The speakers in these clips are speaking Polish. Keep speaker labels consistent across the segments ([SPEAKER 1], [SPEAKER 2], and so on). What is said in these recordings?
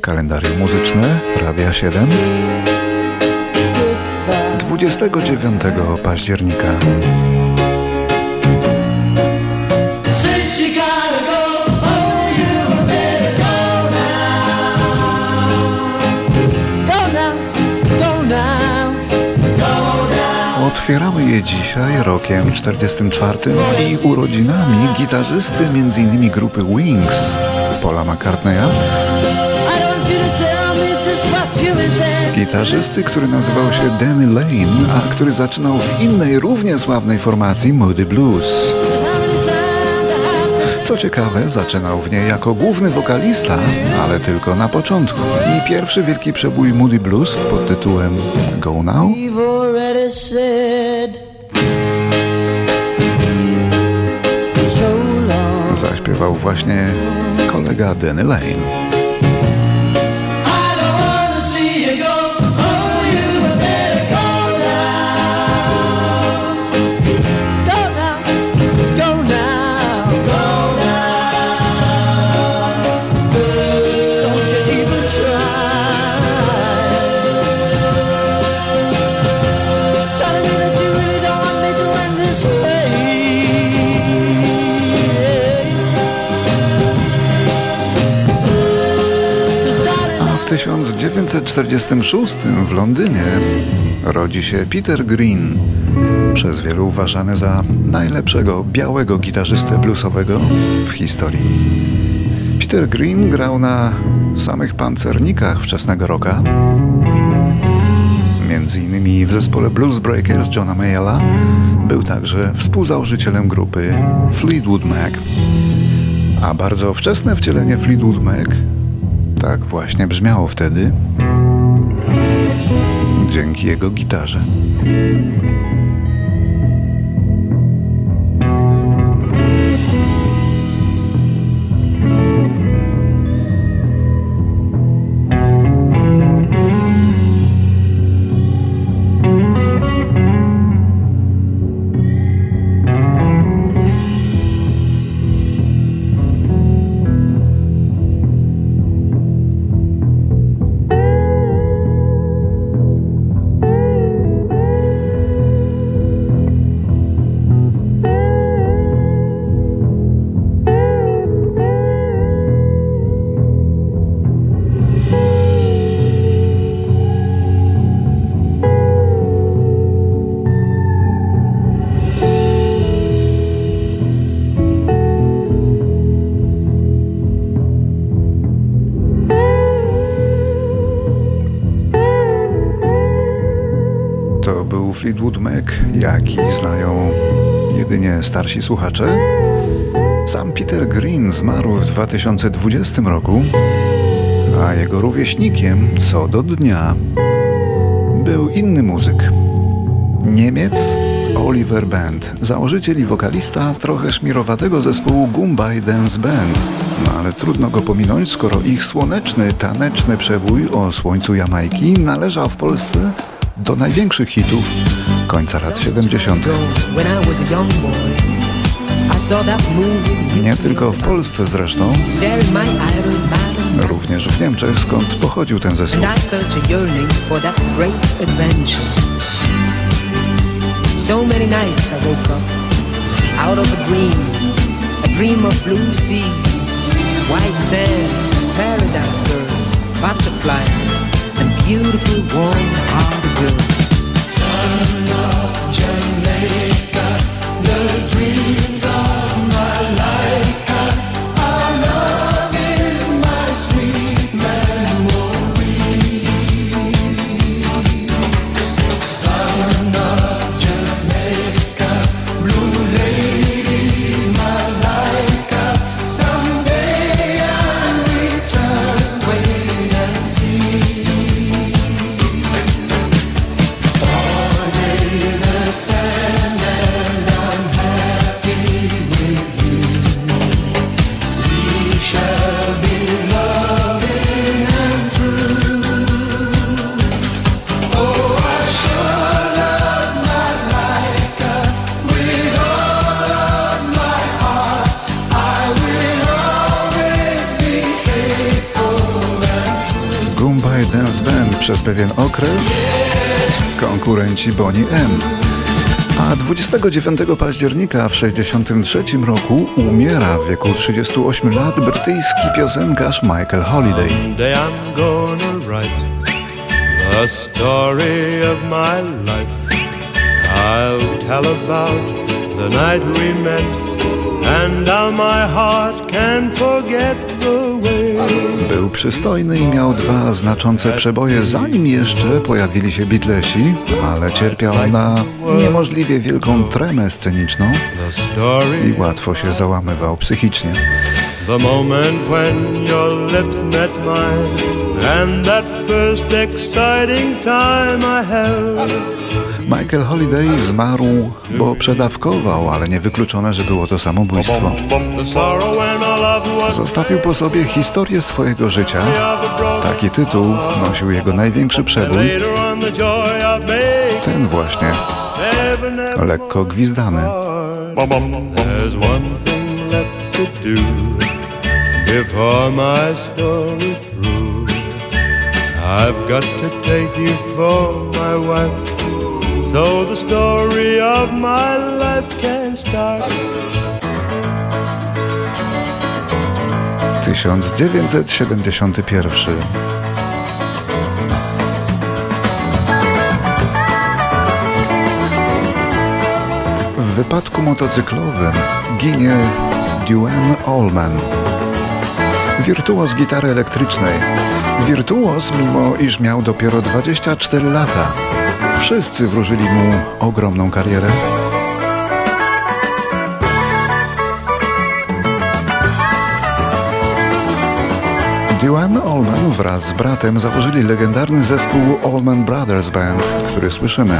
[SPEAKER 1] Kalendarium muzyczne Radia 7 29 października Otwieramy je dzisiaj rokiem 44 i urodzinami gitarzysty m.in. grupy Wings, Paula McCartneya, gitarzysty, który nazywał się Danny Lane, a który zaczynał w innej, równie sławnej formacji Moody Blues. Co ciekawe, zaczynał w niej jako główny wokalista, ale tylko na początku. I pierwszy wielki przebój Moody Blues pod tytułem Go Now zaśpiewał właśnie kolega Danny Lane. 1946 w Londynie rodzi się Peter Green, przez wielu uważany za najlepszego białego gitarzystę bluesowego w historii. Peter Green grał na samych pancernikach wczesnego roka, między innymi w zespole Blues Breakers Johna Mayalla, był także współzałożycielem grupy Fleetwood Mac. A bardzo wczesne wcielenie Fleetwood Mac tak właśnie brzmiało wtedy dzięki jego gitarze. Fleetwood Mac, jaki znają jedynie starsi słuchacze. Sam Peter Green zmarł w 2020 roku, a jego rówieśnikiem co do dnia był inny muzyk. Niemiec Oliver Band, założyciel i wokalista trochę szmirowatego zespołu Gumbay Dance Band. No ale trudno go pominąć, skoro ich słoneczny, taneczny przebój o słońcu Jamajki należał w Polsce do największych hitów końca lat 70. Nie tylko w Polsce zresztą, również w Niemczech, skąd pochodził ten zespół. So many nights I woke up out of a dream, a dream of blue sea, white sand, paradise birds, butterflies, beautiful warm-hearted girls. Son of Jamaica, przez pewien okres, konkurenci Bonnie M. A 29 października w 1963 roku umiera w wieku 38 lat brytyjski piosenkarz Michael Holiday. I'll tell about the night we met był przystojny i miał dwa znaczące przeboje, zanim jeszcze pojawili się Beatlesi, ale cierpiał na niemożliwie wielką tremę sceniczną i łatwo się załamywał psychicznie. The moment when your lips met mine and that first exciting time I held Michael Holiday zmarł, bo przedawkował, ale niewykluczone, że było to samobójstwo. Zostawił po sobie historię swojego życia. Taki tytuł nosił jego największy przebój. Ten właśnie, lekko gwizdany. I've got to take you for my wife so the story of my life can start. 1971 W wypadku motocyklowym ginie Duane Allman, wirtuoz gitary elektrycznej. Wirtuoz, mimo iż miał dopiero 24 lata. Wszyscy wróżyli mu ogromną karierę. Duane Allman wraz z bratem założyli legendarny zespół Allman Brothers Band, który słyszymy.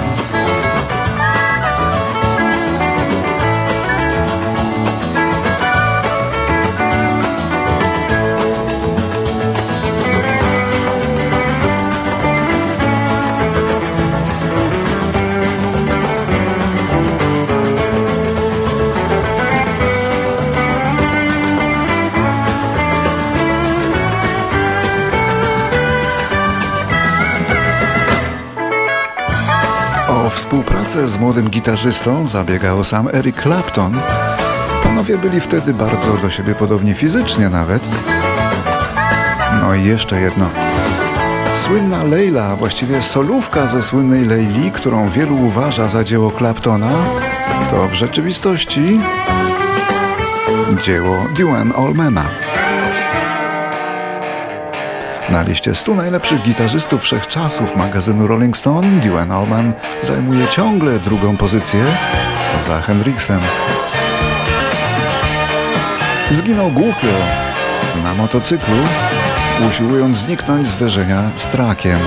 [SPEAKER 1] Współpracę z młodym gitarzystą zabiegał sam Eric Clapton. Panowie byli wtedy bardzo do siebie podobni fizycznie nawet. No i jeszcze jedno. Słynna Leila, właściwie solówka ze słynnej Leili, którą wielu uważa za dzieło Claptona, to w rzeczywistości dzieło Duane Allmana. Na liście 100 najlepszych gitarzystów wszechczasów magazynu Rolling Stone Duane Allman zajmuje ciągle drugą pozycję za Hendrixem. Zginął głupio na motocyklu, usiłując zniknąć zderzenia z trakiem.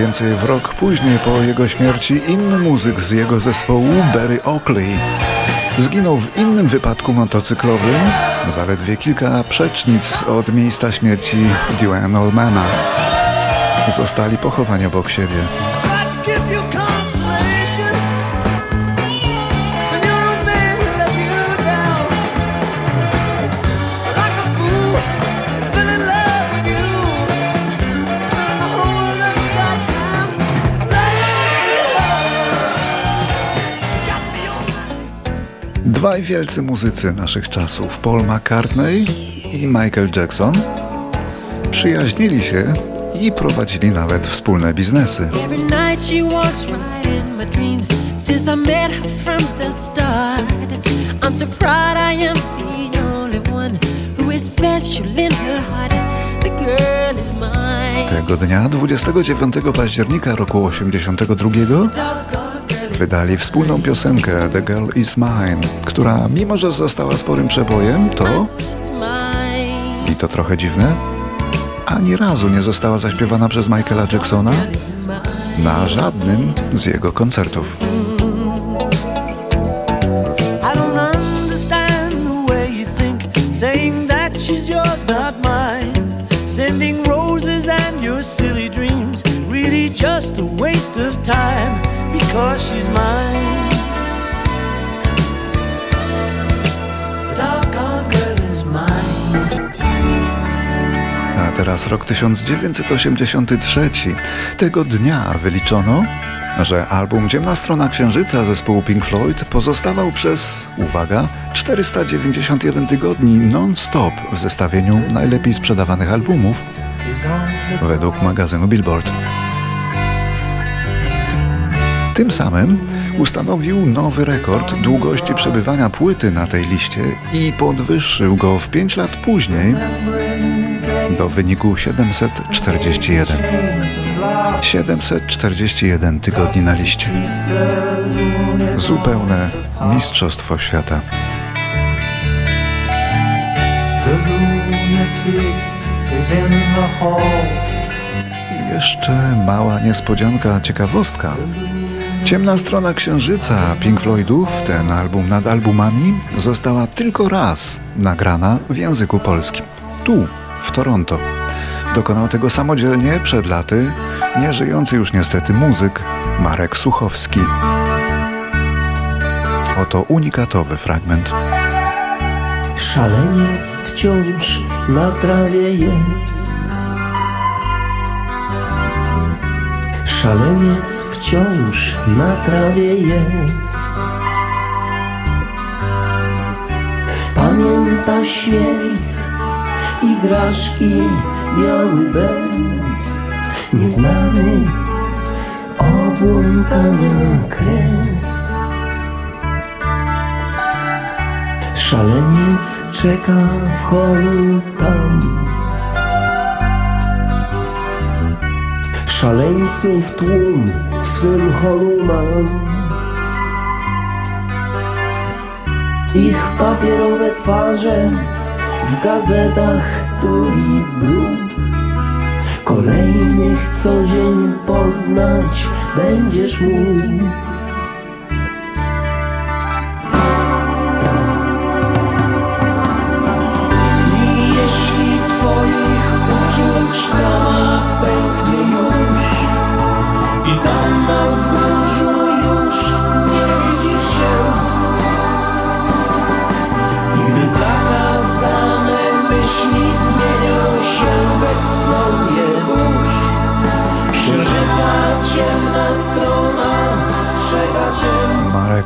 [SPEAKER 1] Więcej w rok później po jego śmierci inny muzyk z jego zespołu, Barry Oakley, zginął w innym wypadku motocyklowym, zaledwie kilka przecznic od miejsca śmierci Duane Allmana. Zostali pochowani obok siebie. Dwaj wielcy muzycy naszych czasów, Paul McCartney i Michael Jackson, przyjaźnili się i prowadzili nawet wspólne biznesy. Tego dnia, 29 października roku 82, wydali wspólną piosenkę The Girl Is Mine, która mimo, że została sporym przebojem, to... I to trochę dziwne? Ani razu nie została zaśpiewana przez Michaela Jacksona na żadnym z jego koncertów.
[SPEAKER 2] Sending roses and your silly dreams, really just a waste of time she's mine.
[SPEAKER 1] A teraz rok 1983. Tego dnia wyliczono, że album Ciemna Strona Księżyca zespołu Pink Floyd pozostawał przez, uwaga, 491 tygodni non-stop w zestawieniu najlepiej sprzedawanych albumów według magazynu Billboard. Tym samym ustanowił nowy rekord długości przebywania płyty na tej liście i podwyższył go w 5 lat później do wyniku 741. 741 tygodni na liście. Zupełne mistrzostwo świata. I jeszcze mała niespodzianka, ciekawostka. Ciemna strona księżyca Pink Floydów, ten album nad albumami, została tylko raz nagrana w języku polskim. Tu, w Toronto. Dokonał tego samodzielnie przed laty nieżyjący już niestety muzyk Marek Suchowski. Oto unikatowy fragment.
[SPEAKER 3] Szaleniec wciąż na trawie jest. Szaleniec wciąż na trawie jest. Pamięta śmiech, igraszki, biały bez nieznany obłąkania kres. Szaleniec czeka w holu tam. Szaleńców tłum w swym holu mam. Ich papierowe twarze w gazetach tuli bruk. Kolejnych co dzień poznać będziesz mógł.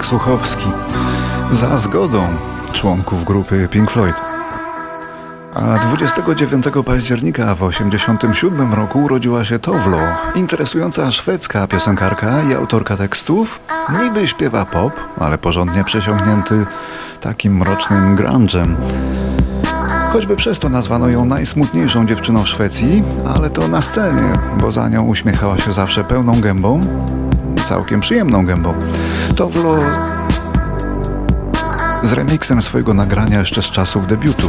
[SPEAKER 1] Suchowski. Za zgodą członków grupy Pink Floyd. A 29 października w 1987 roku urodziła się Towlo, interesująca szwedzka piosenkarka i autorka tekstów. Niby śpiewa pop, ale porządnie przesiąknięty takim mrocznym grunge'em. Choćby przez to nazwano ją najsmutniejszą dziewczyną w Szwecji, ale to na scenie, bo za nią uśmiechała się zawsze pełną gębą, całkiem przyjemną gębą. Towlo z remixem swojego nagrania jeszcze z czasów debiutu.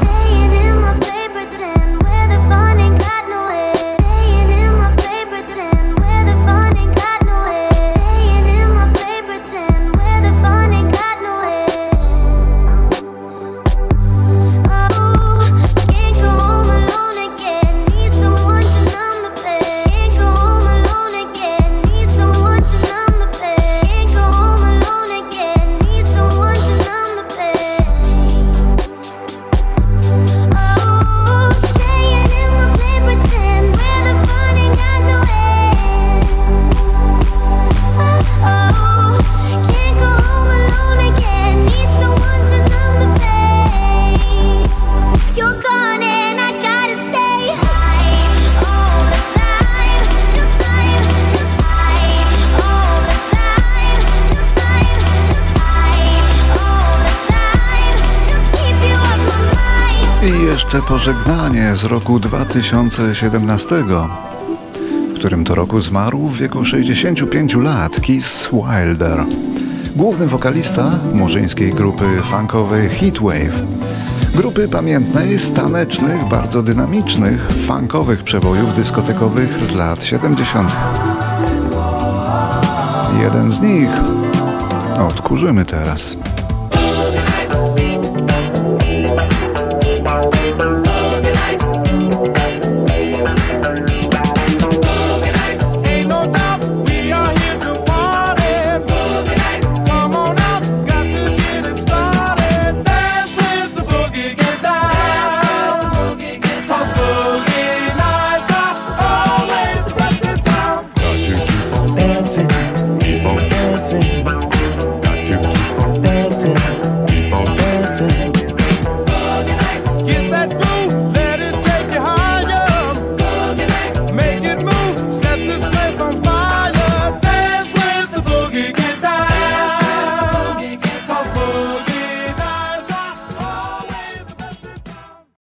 [SPEAKER 1] Jeszcze pożegnanie z roku 2017, w którym to roku zmarł w wieku 65 lat Keith Wilder. Główny wokalista murzyńskiej grupy funkowej Heatwave. Grupy pamiętnej z tanecznych, bardzo dynamicznych, funkowych przebojów dyskotekowych z lat 70. Jeden z nich odkurzymy teraz.